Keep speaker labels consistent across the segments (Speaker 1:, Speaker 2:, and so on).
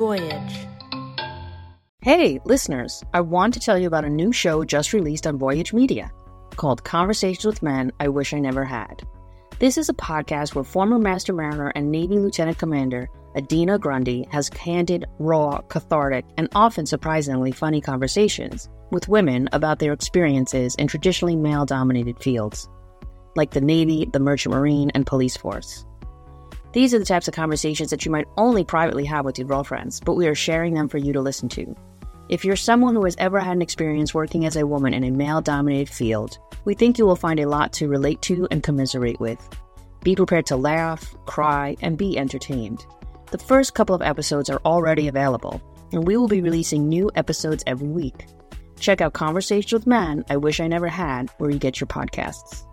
Speaker 1: Voyage.
Speaker 2: Hey, listeners, I want to tell you about a new show just released on Voyage Media called Conversations with Men I Wish I Never Had. This is a podcast where former Master Mariner and Navy Lieutenant Commander Adina Grundy has candid, raw, cathartic, and often surprisingly funny conversations with women about their experiences in traditionally male dominated fields, like the Navy, the Merchant Marine, and police force. These are the types of conversations that you might only privately have with your girlfriends, but we are sharing them for you to listen to. If you're someone who has ever had an experience working as a woman in a male dominated field, we think you will find a lot to relate to and commiserate with. Be prepared to laugh, cry, and be entertained. The first couple of episodes are already available, and we will be releasing new episodes every week. Check out Conversations with Men I Wish I Never Had where you get your podcasts.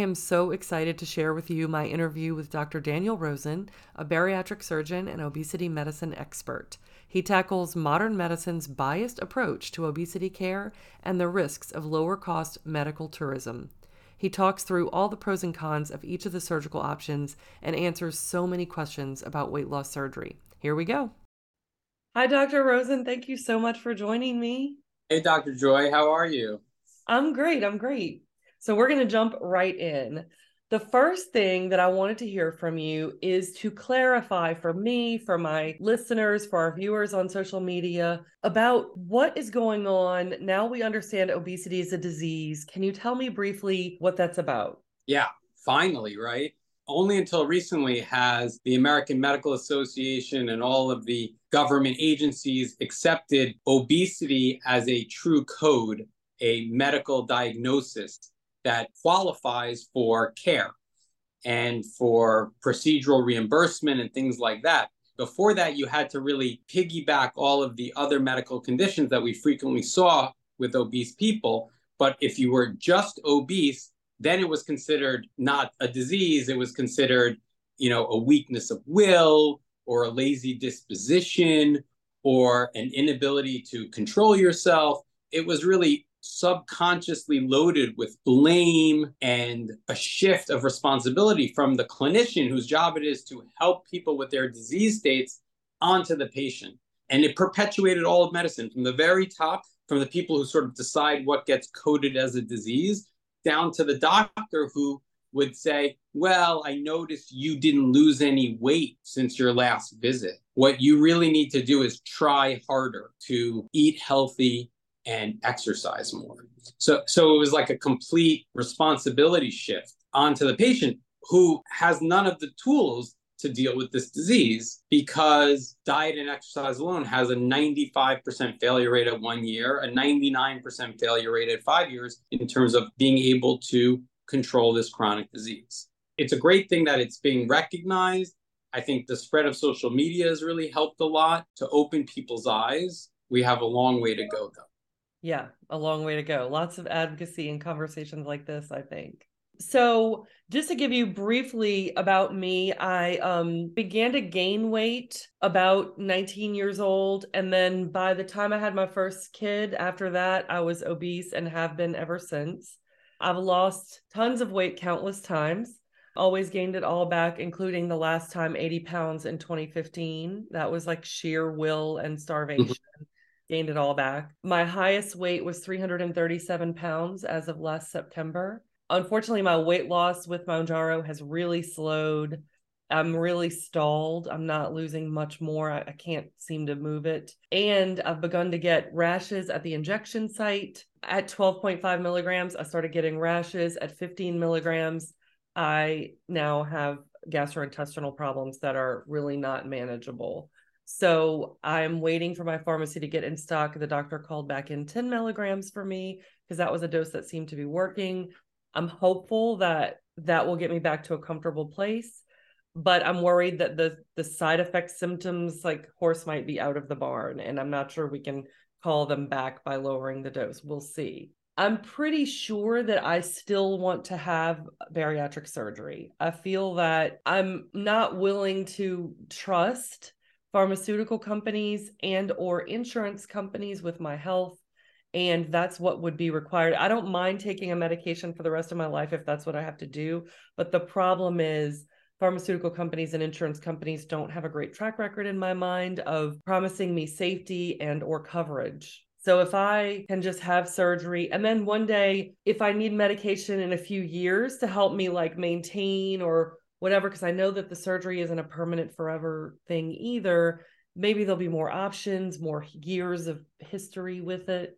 Speaker 3: Am so excited to share with you my interview with Dr. Daniel Rosen, a bariatric surgeon and obesity medicine expert. He tackles modern medicine's biased approach to obesity care and the risks of lower cost medical tourism. He talks through all the pros and cons of each of the surgical options and answers so many questions about weight loss surgery. Here we go. Hi, Dr. Rosen. Thank you so much for joining me.
Speaker 4: Hey, Dr. Joy. How are you?
Speaker 3: I'm great. I'm great. So we're going to jump right in. The first thing that I wanted to hear from you is to clarify for me, for my listeners, for our viewers on social media about what is going on. Now we understand obesity is a disease. Can you tell me briefly what that's about?
Speaker 4: Yeah, finally, right? Only until recently has the American Medical Association and all of the government agencies accepted obesity as a true code, a medical diagnosis that qualifies for care and for procedural reimbursement and things like that. Before that, you had to really piggyback all of the other medical conditions that we frequently saw with obese people. But if you were just obese, then it was considered not a disease, it was considered, you know, a weakness of will or a lazy disposition or an inability to control yourself. It was really subconsciously loaded with blame and a shift of responsibility from the clinician whose job it is to help people with their disease states onto the patient. And it perpetuated all of medicine from the very top, from the people who sort of decide what gets coded as a disease, down to the doctor who would say, Well, I noticed you didn't lose any weight since your last visit. What you really need to do is try harder to eat healthy, and exercise more. So, so it was like a complete responsibility shift onto the patient who has none of the tools to deal with this disease because diet and exercise alone has a 95% failure rate at one year, a 99% failure rate at five years in terms of being able to control this chronic disease. It's a great thing that it's being recognized. I think the spread of social media has really helped a lot to open people's eyes. We have a long way to go, though.
Speaker 3: Yeah, a long way to go. Lots of advocacy and conversations like this, I think. So, just to give you briefly about me, I um, began to gain weight about 19 years old. And then by the time I had my first kid, after that, I was obese and have been ever since. I've lost tons of weight countless times, always gained it all back, including the last time 80 pounds in 2015. That was like sheer will and starvation. Gained it all back. My highest weight was 337 pounds as of last September. Unfortunately, my weight loss with Mounjaro has really slowed. I'm really stalled. I'm not losing much more. I, I, can't seem to move it. And I've begun to get rashes at the injection site. At 12.5 milligrams, I started getting rashes. At 15 milligrams, I now have gastrointestinal problems that are really not manageable. So I'm waiting for my pharmacy to get in stock. The doctor called back in 10 milligrams for me because that was a dose that seemed to be working. I'm hopeful that that will get me back to a comfortable place, but I'm worried that the the side effect symptoms like horse might be out of the barn and I'm not sure we can call them back by lowering the dose. We'll see. I'm pretty sure that I still want to have bariatric surgery. I feel that I'm not willing to trust pharmaceutical companies and or insurance companies with my health and that's what would be required. I don't mind taking a medication for the rest of my life if that's what I have to do, but the problem is pharmaceutical companies and insurance companies don't have a great track record in my mind of promising me safety and or coverage. So if I can just have surgery and then one day if I need medication in a few years to help me like maintain or whatever because I know that the surgery isn't a permanent forever thing either, maybe there'll be more options, more years of history with it.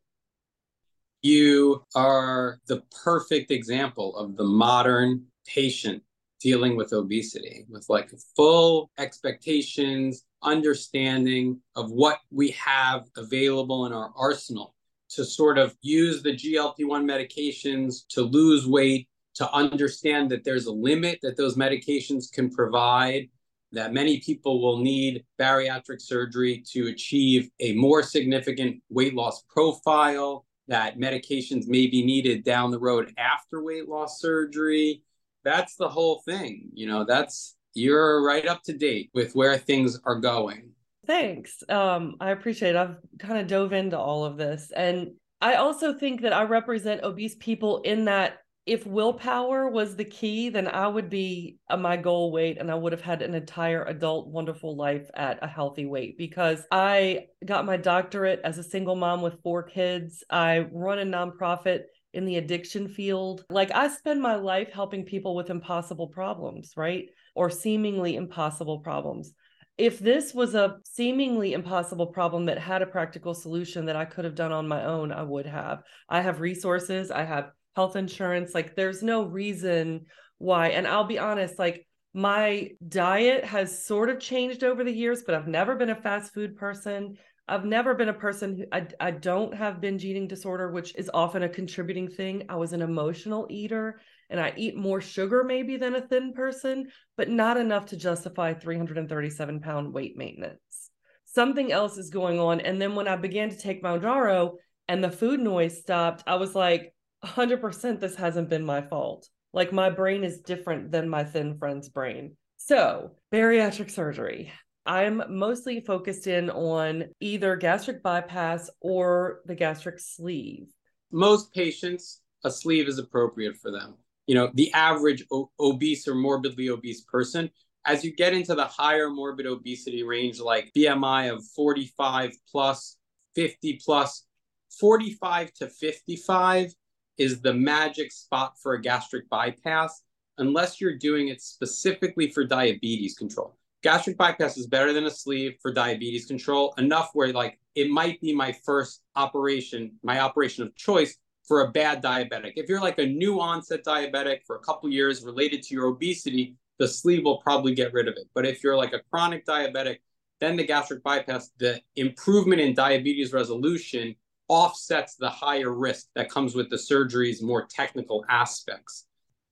Speaker 4: You are the perfect example of the modern patient dealing with obesity with like full expectations, understanding of what we have available in our arsenal to sort of use the GLP 1 medications to lose weight, to understand that there's a limit that those medications can provide, that many people will need bariatric surgery to achieve a more significant weight loss profile, that medications may be needed down the road after weight loss surgery. That's the whole thing. You know, that's you're right up to date with where things are going.
Speaker 3: Thanks. Um, I appreciate it. I've kind of dove into all of this. And I also think that I represent obese people in that if willpower was the key, then I would be at my goal weight and I would have had an entire adult, wonderful life at a healthy weight because I got my doctorate as a single mom with four kids. I run a nonprofit in the addiction field. Like I spend my life helping people with impossible problems, right? Or seemingly impossible problems. If this was a seemingly impossible problem that had a practical solution that I could have done on my own, I would have. I have resources, I have health insurance. Like there's no reason why. And I'll be honest, like my diet has sort of changed over the years, but I've never been a fast food person. I've never been a person who I, I don't have binge eating disorder, which is often a contributing thing. I was an emotional eater and I eat more sugar maybe than a thin person, but not enough to justify 337 pound weight maintenance. Something else is going on. And then when I began to take Mounjaro and the food noise stopped, I was like, 100% this hasn't been my fault. Like my brain is different than my thin friend's brain. So, bariatric surgery. I'm mostly focused in on either gastric bypass or the gastric sleeve.
Speaker 4: Most patients, a sleeve is appropriate for them. You know, the average obese or morbidly obese person, as you get into the higher morbid obesity range, like BMI of 45 plus, 50 plus, 45 to 55 is the magic spot for a gastric bypass unless you're doing it specifically for diabetes control. Gastric bypass is better than a sleeve for diabetes control, enough where like it might be my first operation, my operation of choice for a bad diabetic. If you're like a new onset diabetic for a couple years related to your obesity, the sleeve will probably get rid of it. But if you're like a chronic diabetic, then the gastric bypass, the improvement in diabetes resolution offsets the higher risk that comes with the surgery's more technical aspects.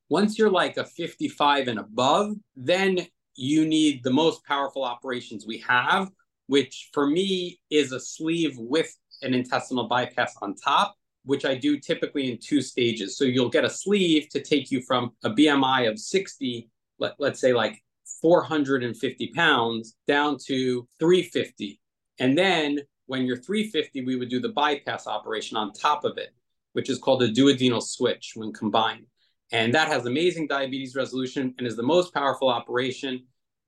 Speaker 4: Once you're like a 55 and above, then you need the most powerful operations we have, which for me is a sleeve with an intestinal bypass on top, which I do typically in two stages. So you'll get a sleeve to take you from a BMI of 60, let, let's say like 450 pounds, down to 350. And then when you're 350, we would do the bypass operation on top of it, which is called a duodenal switch when combined. And that has amazing diabetes resolution and is the most powerful operation.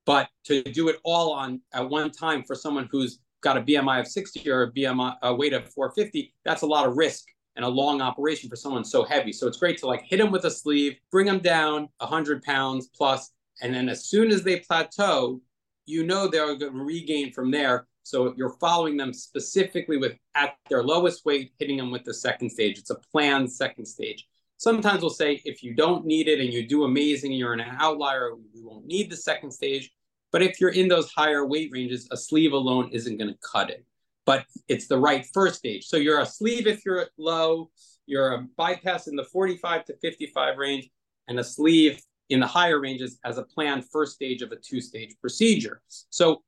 Speaker 4: But to do it all on at one time for someone who's got a BMI of 60 or a BMI a weight of 450, that's a lot of risk and a long operation for someone so heavy. So it's great to like hit them with a sleeve, bring them down 100 pounds plus, and then as soon as they plateau, you know they're going to regain from there so you're following them specifically with at their lowest weight, hitting them with the second stage. It's a planned second stage. Sometimes we'll say if you don't need it and you do amazing you're an outlier, we won't need the second stage. But if you're in those higher weight ranges, a sleeve alone isn't going to cut it. But it's the right first stage. So you're a sleeve if you're low, you're a bypass in the 45 to 55 range, and a sleeve in the higher ranges as a planned first stage of a two stage procedure. So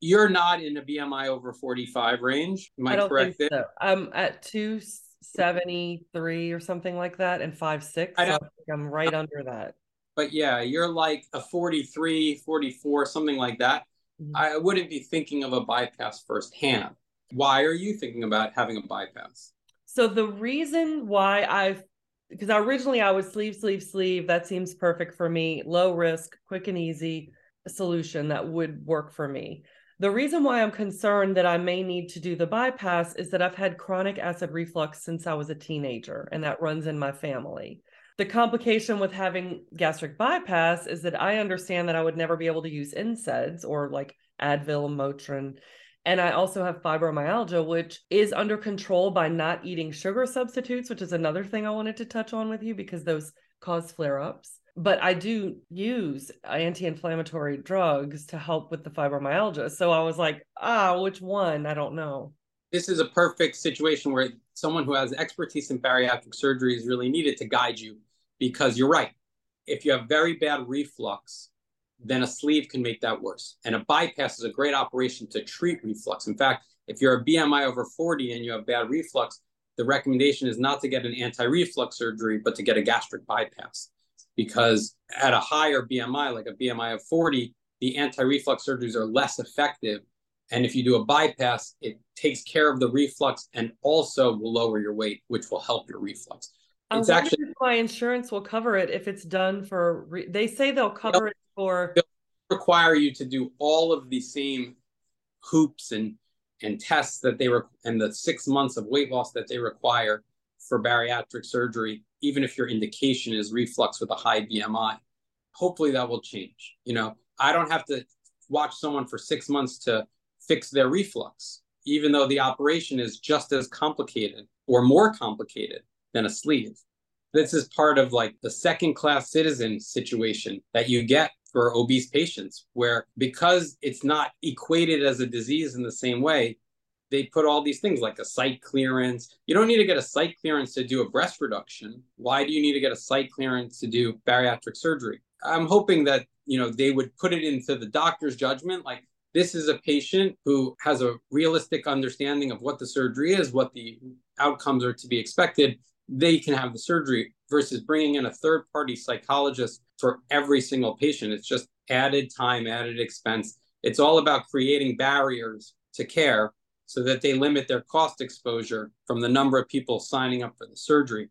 Speaker 4: you're not in a BMI over 45 range. Am I, I correct?
Speaker 3: So. I'm at 273 or something like that and five six.
Speaker 4: I
Speaker 3: So I think I'm right under that.
Speaker 4: But yeah, you're like a 43, 44, something like that.
Speaker 3: Mhm.
Speaker 4: I wouldn't be thinking of a bypass firsthand. Why are you thinking about having a bypass?
Speaker 3: So the reason why I've because originally I was sleeve, sleeve, sleeve. That seems perfect for me. Low risk, quick and easy solution that would work for me. The reason why I'm concerned that I may need to do the bypass is that I've had chronic acid reflux since I was a teenager, and that runs in my family. The complication with having gastric bypass is that I understand that I would never be able to use NSAIDs or like Advil, Motrin. And I also have fibromyalgia, which is under control by not eating sugar substitutes, which is another thing I wanted to touch on with you because those cause flare ups. But I do use anti inflammatory drugs to help with the fibromyalgia. So I was like, ah, which one? I don't know.
Speaker 4: This is a perfect situation where someone who has expertise in bariatric surgery is really needed to guide you because you're right. If you have very bad reflux, then a sleeve can make that worse. And a bypass is a great operation to treat reflux. In fact, if you're a BMI over 40 and you have bad reflux, the recommendation is not to get an anti reflux surgery, but to get a gastric bypass. Because at a higher BMI, like a BMI of 40, the anti reflux surgeries are less effective. And if you do a bypass, it takes care of the reflux and also will lower your weight, which will help your reflux.
Speaker 3: I
Speaker 4: It's
Speaker 3: wonder
Speaker 4: actually
Speaker 3: if my insurance will cover it if it's done for. Re- they say they'll cover it for.
Speaker 4: require you to do all of the same hoops and and tests that they were and the six months of weight loss that they require for bariatric surgery, even if your indication is reflux with a high BMI. Hopefully that will change. You know, I don't have to watch someone for six months to fix their reflux, even though the operation is just as complicated or more complicated than a sleeve. This is part of like the second class citizen situation that you get for obese patients, where because it's not equated as a disease in the same way, they put all these things like a psych clearance. You don't need to get a psych clearance to do a breast reduction. Why do you need to get a psych clearance to do bariatric surgery? I'm hoping that you know they would put it into the doctor's judgment like this is a patient who has a realistic understanding of what the surgery is, what the outcomes are to be expected, they can have the surgery versus bringing in a third party psychologist for every single patient. It's just added time, added expense. It's all about creating barriers to care so that they limit their cost exposure from the number of people signing up for the surgery.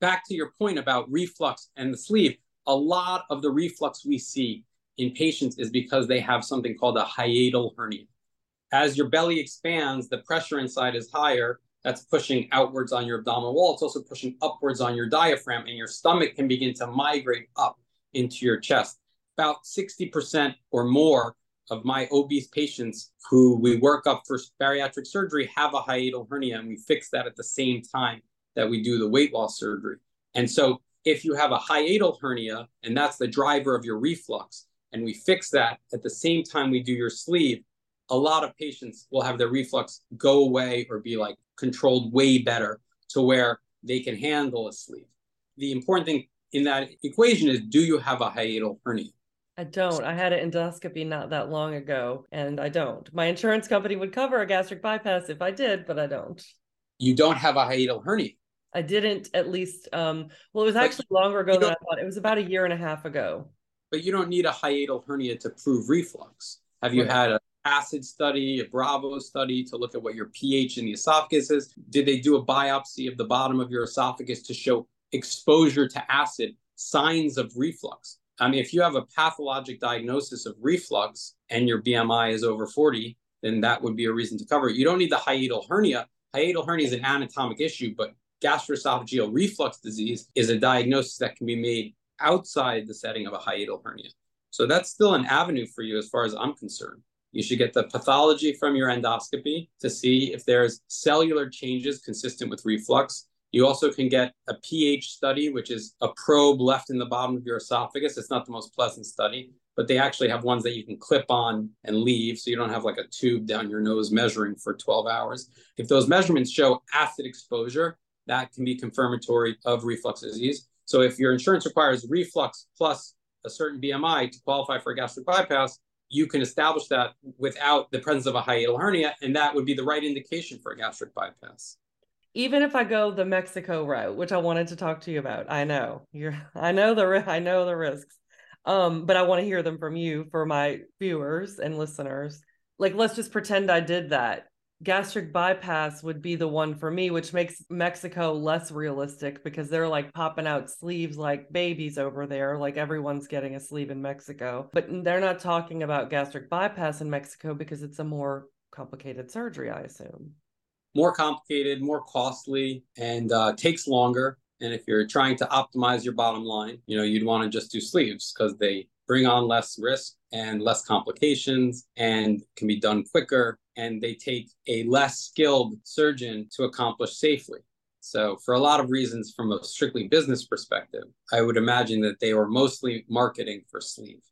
Speaker 4: Back to your point about reflux and the sleeve, a lot of the reflux we see in patients is because they have something called a hiatal hernia. As your belly expands, the pressure inside is higher. That's pushing outwards on your abdominal wall. It's also pushing upwards on your diaphragm, and your stomach can begin to migrate up into your chest. About 60% or more of my obese patients who we work up for bariatric surgery have a hiatal hernia, and we fix that at the same time that we do the weight loss surgery. And so, if you have a hiatal hernia, and that's the driver of your reflux, and we fix that at the same time we do your sleeve, a lot of patients will have their reflux go away or be like controlled way better to where they can handle a sleeve. The important thing in that equation is do you have a hiatal hernia?
Speaker 3: I don't. I had an endoscopy not that long ago, and I don't. My insurance company would cover a gastric bypass if I did, but I don't.
Speaker 4: You don't have a hiatal hernia.
Speaker 3: I didn't at least um well it was
Speaker 4: But
Speaker 3: actually longer ago than I thought. It was about a year and a half ago.
Speaker 4: but you don't need a hiatal hernia to prove reflux. Have you
Speaker 3: Right.
Speaker 4: had an acid study, a Bravo study to look at what your pH in the esophagus is? Did they do a biopsy of the bottom of your esophagus to show exposure to acid, signs of reflux? I mean, if you have a pathologic diagnosis of reflux and your BMI is over 40, then that would be a reason to cover it. You don't need the hiatal hernia. Hiatal hernia is an anatomic issue, but gastroesophageal reflux disease is a diagnosis that can be made outside the setting of a hiatal hernia. So that's still an avenue for you as far as I'm concerned. You should get the pathology from your endoscopy to see if there's cellular changes consistent with reflux. You also can get a pH study, which is a probe left in the bottom of your esophagus. It's not the most pleasant study, but they actually have ones that you can clip on and leave so you don't have like a tube down your nose measuring for 12 hours. If those measurements show acid exposure, that can be confirmatory of reflux disease. So if your insurance requires reflux plus a certain BMI to qualify for a gastric bypass, you can establish that without the presence of a hiatal hernia, and that would be the right indication for a gastric bypass.
Speaker 3: Even if I go the Mexico route, which I wanted to talk to you about, I know you're, I know the, I know the risks, um, but I want to hear them from you for my viewers and listeners. Like, let's just pretend I did that. Gastric bypass would be the one for me, which makes Mexico less realistic because they're like popping out sleeves like babies over there. Like everyone's getting a sleeve in Mexico, but they're not talking about gastric bypass in Mexico because it's a more complicated surgery, I assume
Speaker 4: more complicated, more costly, and uh, takes longer. And if you're trying to optimize your bottom line, you know, you'd want to just do sleeves because they bring on less risk and less complications and can be done quicker. And they take a less skilled surgeon to accomplish safely. So, for a lot of reasons, from a strictly business perspective, I would imagine that they were mostly marketing for sleeve.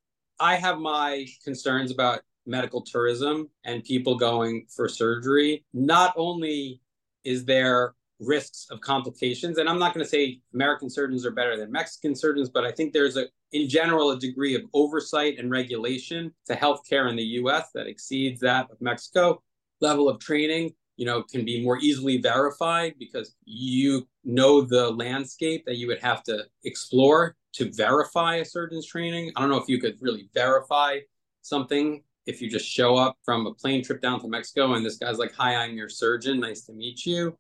Speaker 4: I have my concerns about medical tourism and people going for surgery, not only is there risks of complications, and I'm not going to say American surgeons are better than Mexican surgeons, but I think there's a, in general, a degree of oversight and regulation to healthcare in the US that exceeds that of Mexico. Level of training, you know, can be more easily verified because you know the landscape that you would have to explore to verify a surgeon's training. I don't know if you could really verify something if you just show up from a plane trip down to Mexico and this guy's like, Hi, I'm your surgeon. Nice to meet you.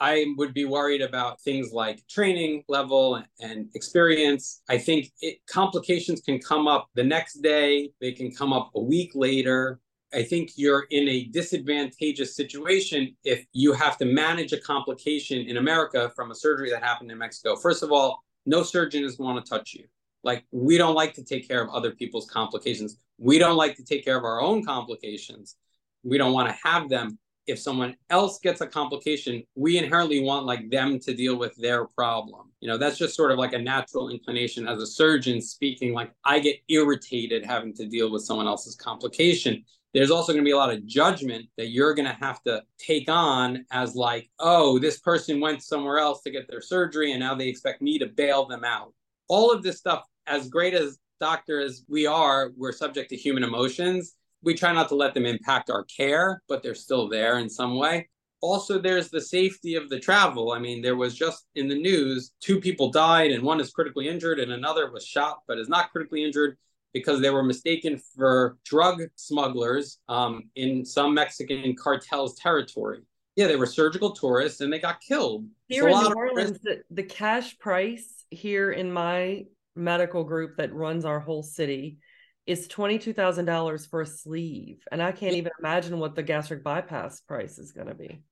Speaker 4: I would be worried about things like training level and experience. I think it, complications can come up the next day, they can come up a week later. I think you're in a disadvantageous situation if you have to manage a complication in America from a surgery that happened in Mexico. First of all, no surgeon is going to touch you. Like, we don't like to take care of other people's complications. We don't like to take care of our own complications. We don't want to have them. If someone else gets a complication, we inherently want like them to deal with their problem. You know, that's just sort of like a natural inclination as a surgeon speaking. Like, I get irritated having to deal with someone else's complication there's also going to be a lot of judgment that you're going to have to take on as like oh this person went somewhere else to get their surgery and now they expect me to bail them out all of this stuff as great as doctors as we are, we're subject to human emotions. We try not to let them impact our care, but they're still there in some way. Also, there's the safety of the travel. I mean, there was just in the news, two people died, and one is critically injured, and another was shot but is not critically injured because they were mistaken for drug smugglers um, in some Mexican cartel's territory. Yeah, they were surgical tourists and they got killed.
Speaker 3: Here in New Orleans, the, the cash price here in my medical group that runs our whole city is $22,000 for a sleeve. And I can't even imagine what the gastric bypass price is going to be.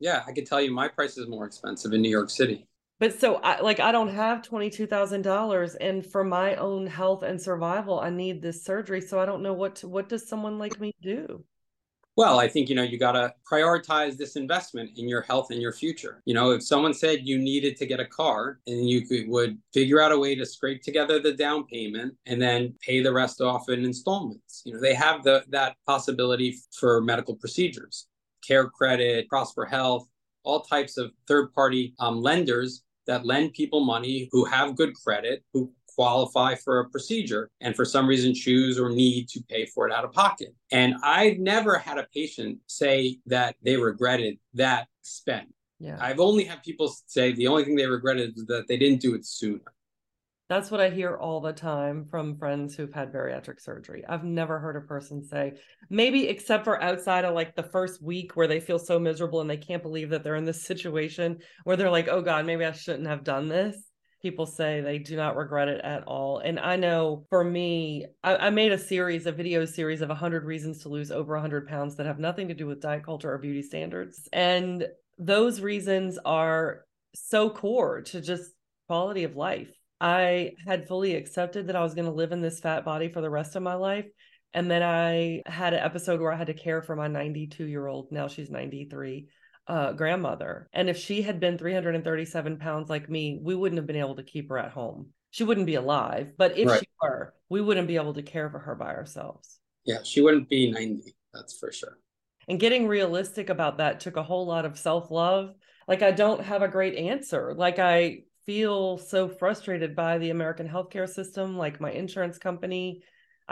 Speaker 4: Yeah, I could tell you my price is more expensive in New York City.
Speaker 3: But so I like I don't have $22,000 and for my own health and survival I need this surgery so I don't know what to, what does someone like me do?
Speaker 4: Well, I think, you know, you got to prioritize this investment in your health and your future. You know, if someone said you needed to get a car and you could, would figure out a way to scrape together the down payment and then pay the rest off in installments, you know, they have the, that possibility for medical procedures, care credit, Prosper Health, all types of third party um, lenders that lend people money who have good credit, who qualify for a procedure and for some reason choose or need to pay for it out of pocket. And I've never had a patient say that they regretted that spend. Yeah. I've only had people say the only thing they regretted is that they didn't do it sooner.
Speaker 3: That's what I hear all the time from friends who've had bariatric surgery. I've never heard a person say, maybe except for outside of like the first week where they feel so miserable and they can't believe that they're in this situation where they're like, oh God, maybe I shouldn't have done this people say they do not regret it at all. And I know for me, I, I made a series, a video series of 100 reasons to lose over 100 pounds that have nothing to do with diet culture or beauty standards. And those reasons are so core to just quality of life. I had fully accepted that I was going to live in this fat body for the rest of my life. And then I had an episode where I had to care for my 92 year old, now she's 93, uh, grandmother. And if she had been 337 pounds like me, we wouldn't have been able to keep her at home. She wouldn't be alive. But if right. she were, we wouldn't be able to care for her by ourselves.
Speaker 4: Yeah, she wouldn't be 90. That's for sure.
Speaker 3: And getting realistic about that took a whole lot of self love. Like, I don't have a great answer. Like, I feel so frustrated by the American healthcare system, like my insurance company.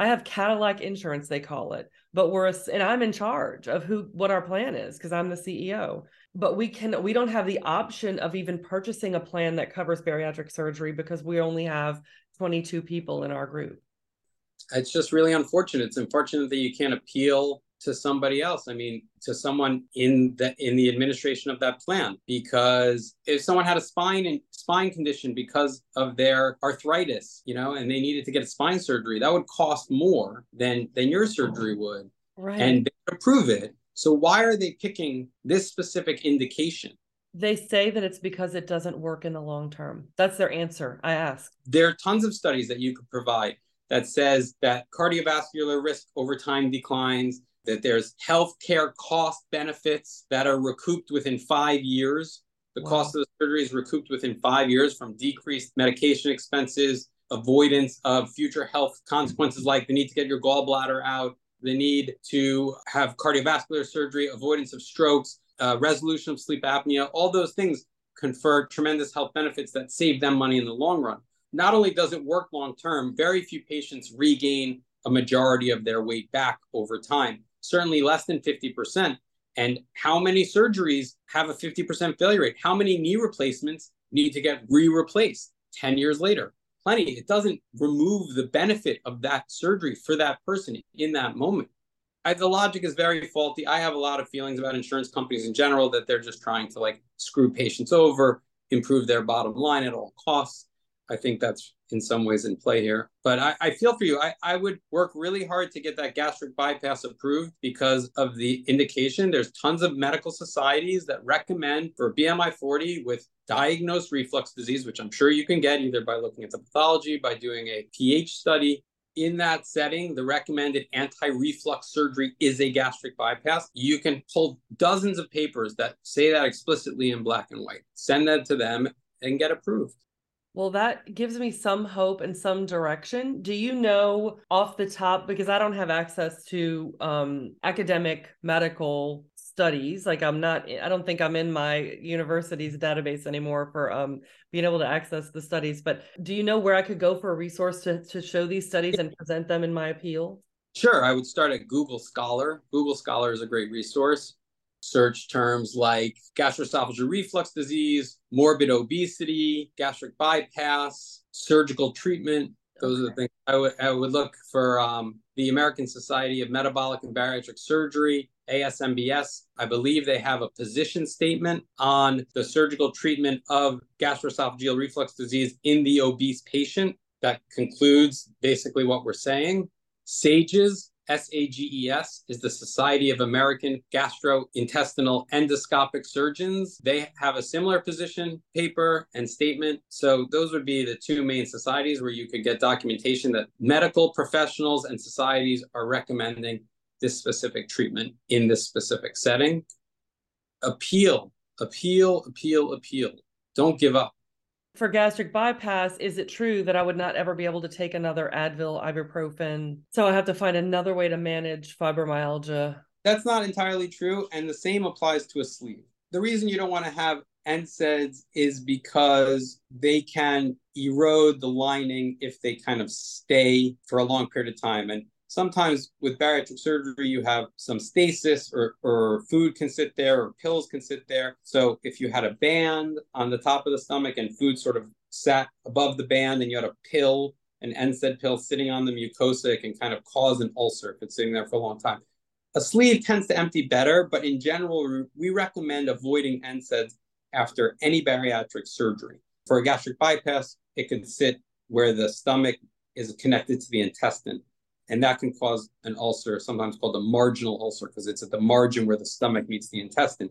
Speaker 3: I have Cadillac insurance, they call it, but we're, a, and I'm in charge of who, what our plan is because I'm the CEO. But we can, we don't have the option of even purchasing a plan that covers bariatric surgery because we only have 22 people in our group.
Speaker 4: It's just really unfortunate. It's unfortunate that you can't appeal to somebody else. I mean to someone in the in the administration of that plan because if someone had a spine and spine condition because of their arthritis you know and they needed to get a spine surgery that would cost more than than your surgery would.
Speaker 3: Right.
Speaker 4: And they approve it. So why are they picking this specific indication?
Speaker 3: They say that it's because it doesn't work in the long term. That's their answer i ask.
Speaker 4: There are tons of studies that you could provide that says that cardiovascular risk over time declines that there's healthcare cost benefits that are recouped within five years. The wow. cost of the surgery is recouped within five years from decreased medication expenses, avoidance of future health consequences like the need to get your gallbladder out, the need to have cardiovascular surgery, avoidance of strokes, uh, resolution of sleep apnea. All those things confer tremendous health benefits that save them money in the long run. Not only does it work long term, very few patients regain a majority of their weight back over time certainly less than 50%. And how many surgeries have a 50% failure rate? How many knee replacements need to get re replaced 10 years later? Plenty. It doesn't remove the benefit of that surgery for that person in that moment. I, the logic is very faulty. I have a lot of feelings about insurance companies in general that they're just trying to like screw patients over, improve their bottom line at all costs. I think that's in some ways in play here. But I, I, feel for you. I, I would work really hard to get that gastric bypass approved because of the indication. There's tons of medical societies that recommend for BMI 40 with diagnosed reflux disease, which I'm sure you can get either by looking at the pathology, by doing a pH study. In that setting, the recommended anti reflux surgery is a gastric bypass. You can pull dozens of papers that say that explicitly in black and white, send that to them, and get approved.
Speaker 3: Well, that gives me some hope and some direction. Do you know off the top, because I don't have access to um, academic medical studies, like I'm not, I don't think I'm in my university's database anymore for um, being able to access the studies, but do you know where I could go for a resource to, to show these studies and present them in my appeal?
Speaker 4: Sure. I would start at Google Scholar. Google Scholar is a great resource search terms like gastroesophageal reflux disease, morbid obesity, gastric bypass, surgical treatment. Those okay. are the things I would, I would look for um, the American Society of Metabolic and Bariatric Surgery, ASMBS. I believe they have a position statement on the surgical treatment of gastroesophageal reflux disease in the obese patient that concludes basically what we're saying. SAGES, SAGES is the Society of American Gastrointestinal Endoscopic Surgeons. They have a similar position paper and statement. So those would be the two main societies where you could get documentation that medical professionals and societies are recommending this specific treatment in this specific setting. Appeal, appeal, appeal, appeal. Don't give up
Speaker 3: for gastric bypass, is it true that I would not ever be able to take another Advil, ibuprofen? So I have to find another way to manage fibromyalgia.
Speaker 4: That's not entirely true. And the same applies to a sleeve. The reason you don't want to have NSAIDs is because they can erode the lining if they kind of stay for a long period of time. And sometimes with bariatric surgery, you have some stasis or, or food can sit there or pills can sit there. So if you had a band on the top of the stomach and food sort of sat above the band and you had a pill, an NSAID pill sitting on the mucosa, it can kind of cause an ulcer if it's sitting there for a long time. A sleeve tends to empty better, but in general, we recommend avoiding NSAIDs after any bariatric surgery. For a gastric bypass, it could sit where the stomach is connected to the intestine and that can cause an ulcer, sometimes called a marginal ulcer, because it's at the margin where the stomach meets the intestine.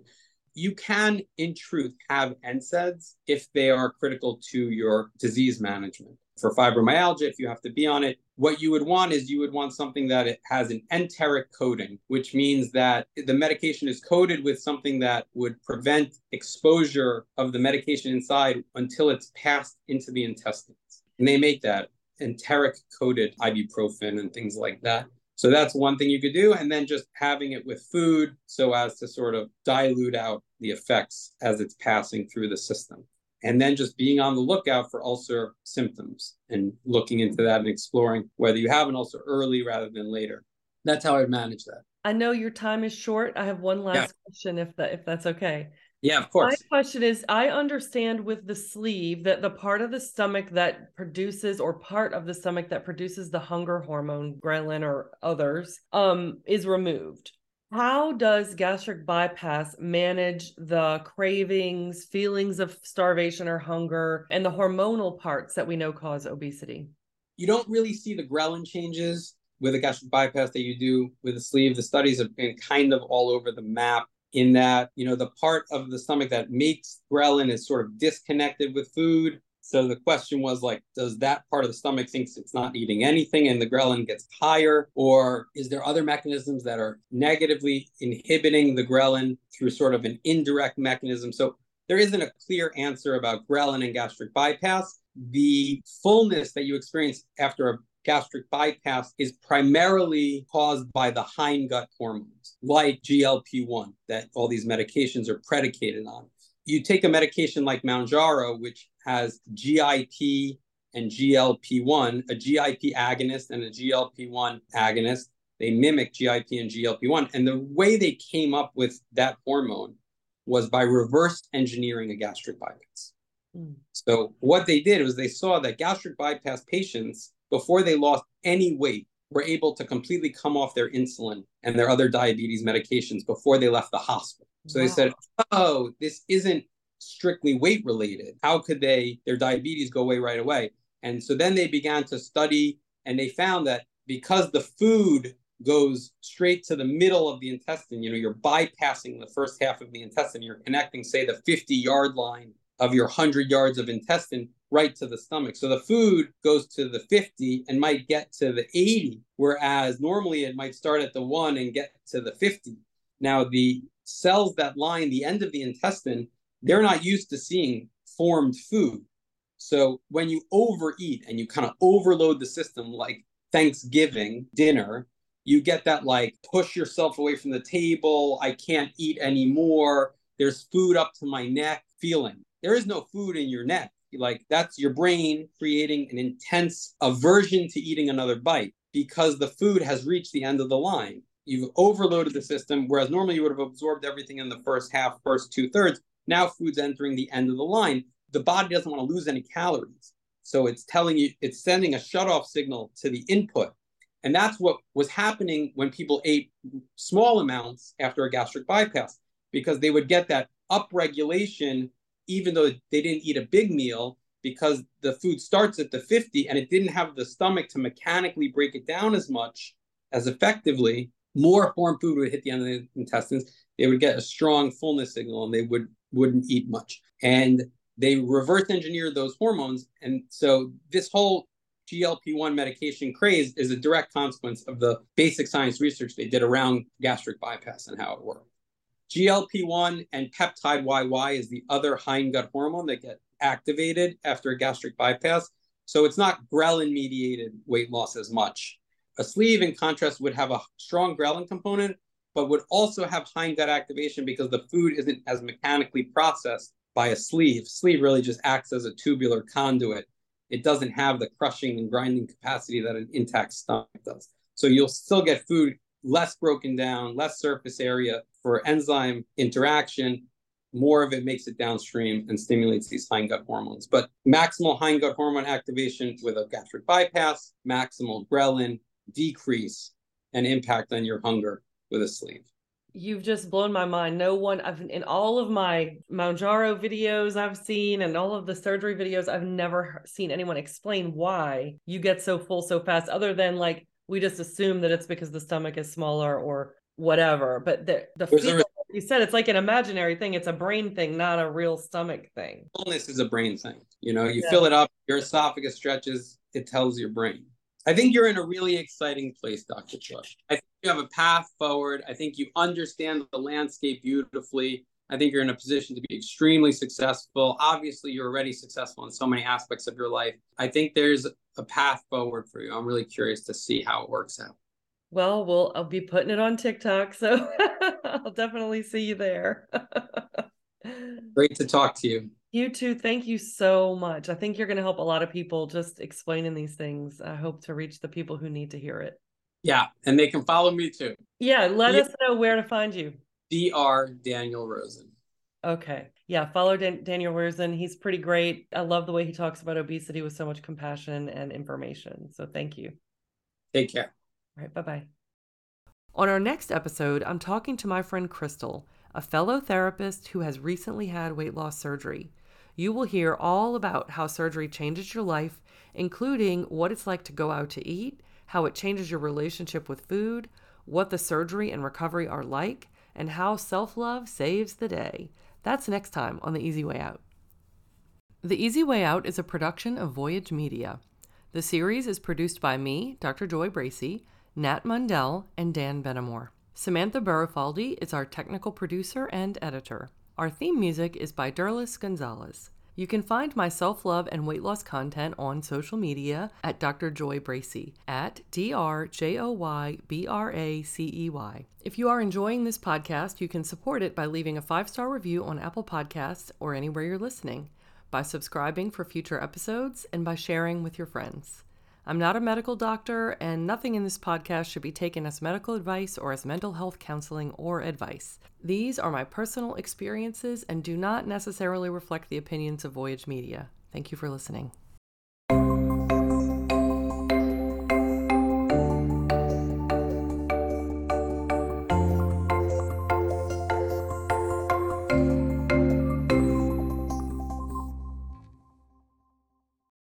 Speaker 4: You can, in truth, have NSAIDs if they are critical to your disease management. For fibromyalgia, if you have to be on it, what you would want is you would want something that it has an enteric coating, which means that the medication is coated with something that would prevent exposure of the medication inside until it's passed into the intestines. And they make that enteric coated ibuprofen and things like that. So that's one thing you could do. And then just having it with food so as to sort of dilute out the effects as it's passing through the system. and then just being on the lookout for ulcer symptoms and looking into that and exploring whether you have an ulcer early rather than later. That's how I manage that.
Speaker 3: I know your time is short. I have one last yeah. question if that if that's okay.
Speaker 4: Yeah, of course.
Speaker 3: My question is I understand with the sleeve that the part of the stomach that produces or part of the stomach that produces the hunger hormone, ghrelin or others, um, is removed. How does gastric bypass manage the cravings, feelings of starvation or hunger, and the hormonal parts that we know cause obesity?
Speaker 4: You don't really see the ghrelin changes with a gastric bypass that you do with a sleeve. The studies have been kind of all over the map in that, you know, the part of the stomach that makes ghrelin is sort of disconnected with food so the question was like, does that part of the stomach thinks it's not eating anything and the ghrelin gets higher? Or is there other mechanisms that are negatively inhibiting the ghrelin through sort of an indirect mechanism? So there isn't a clear answer about ghrelin and gastric bypass. The fullness that you experience after a gastric bypass is primarily caused by the hindgut hormones, like GLP 1, that all these medications are predicated on. You take a medication like Mounjaro, which has GIP and GLP-1, a GIP agonist and a GLP-1 agonist. They mimic GIP and GLP-1. And the way they came up with that hormone was by reverse engineering a gastric bypass. Mm. So what they did was they saw that gastric bypass patients, before they lost any weight, were able to completely come off their insulin and their other diabetes medications before they left the hospital. So wow. they said, oh, this isn't strictly weight related. How could they, their diabetes go away right away? And so then they began to study and they found that because the food goes straight to the middle of the intestine, you know, you're bypassing the first half of the intestine, you're connecting, say, the 50 yard line of your 100 yards of intestine right to the stomach. So the food goes to the 50 and might get to the 80, whereas normally it might start at the one and get to the 50. Now, the cells that line the end of the intestine they're not used to seeing formed food. So when you overeat and you kind of overload the system, like Thanksgiving dinner, you get that like push yourself away from the table. I can't eat anymore. There's food up to my neck feeling. There is no food in your neck. Like that's your brain creating an intense aversion to eating another bite because the food has reached the end of the line. You've overloaded the system, whereas normally you would have absorbed everything in the first half, first two thirds. Now food's entering the end of the line. The body doesn't want to lose any calories. So it's telling you, it's sending a shutoff signal to the input. And that's what was happening when people ate small amounts after a gastric bypass, because they would get that upregulation, even though they didn't eat a big meal, because the food starts at the 50 and it didn't have the stomach to mechanically break it down as much as effectively. More formed food would hit the end of the intestines. They would get a strong fullness signal and they would wouldn't eat much. And they reverse engineered those hormones. And so this whole GLP 1 medication craze is a direct consequence of the basic science research they did around gastric bypass and how it worked. GLP 1 and peptide YY is the other hindgut hormone that get activated after a gastric bypass. So it's not ghrelin mediated weight loss as much. A sleeve, in contrast, would have a strong ghrelin component, but would also have hindgut activation because the food isn't as mechanically processed by a sleeve. Sleeve really just acts as a tubular conduit. It doesn't have the crushing and grinding capacity that an intact stomach does. So you'll still get food less broken down, less surface area for enzyme interaction. More of it makes it downstream and stimulates these hindgut hormones. But maximal hindgut hormone activation with a gastric bypass, maximal ghrelin decrease and impact on your hunger with a sleeve.
Speaker 3: You've just blown my mind. No one I've in all of my Mounjaro videos I've seen and all of the surgery videos, I've never seen anyone explain why you get so full so fast, other than like we just assume that it's because the stomach is smaller or whatever. But the the you said it's like an imaginary thing. It's a brain thing, not a real stomach thing.
Speaker 4: Fullness is a brain thing. You know, you yeah. fill it up, your esophagus stretches, it tells your brain. I think you're in a really exciting place, Dr. Joy. I think you have a path forward. I think you understand the landscape beautifully. I think you're in a position to be extremely successful. Obviously, you're already successful in so many aspects of your life. I think there's a path forward for you. I'm really curious to see how it works out.
Speaker 3: Well, we'll I'll be putting it on TikTok, so I'll definitely see you there.
Speaker 4: Great to talk to you.
Speaker 3: You too. Thank you so much. I think you're going to help a lot of people just explaining these things. I hope to reach the people who need to hear it.
Speaker 4: Yeah, and they can follow me too.
Speaker 3: Yeah, let
Speaker 4: Yeah.
Speaker 3: us know where to find you.
Speaker 4: Dr. Daniel Rosen.
Speaker 3: Okay. Yeah, follow Dan- Daniel Rosen. He's pretty great. I love the way he talks about obesity with so much compassion and information. So thank you.
Speaker 4: Take care.
Speaker 3: All right, bye bye. On our next episode, I'm talking to my friend Crystal, a fellow therapist who has recently had weight loss surgery. You will hear all about how surgery changes your life, including what it's like to go out to eat, how it changes your relationship with food, what the surgery and recovery are like, and how self love saves the day. That's next time on The Easy Weigh Out. The Easy Weigh Out is a production of Voyage Media. The series is produced by me, Dr. Joy Bracey, Nat Mundel, and Dan Benamor. Samantha Barufaldi is our technical producer and editor. Our theme music is by Derlis Gonzalez. You can find my self love and weight loss content on social media at Dr. Joy Bracey at D R J O Y B R A C E Y. If you are enjoying this podcast, you can support it by leaving a five star review on Apple Podcasts or anywhere you're listening, by subscribing for future episodes, and by sharing with your friends. I'm not a medical doctor, and nothing in this podcast should be taken as medical advice or as mental health counseling or advice. These are my personal experiences and do not necessarily reflect the opinions of Voyage Media. Thank you for listening.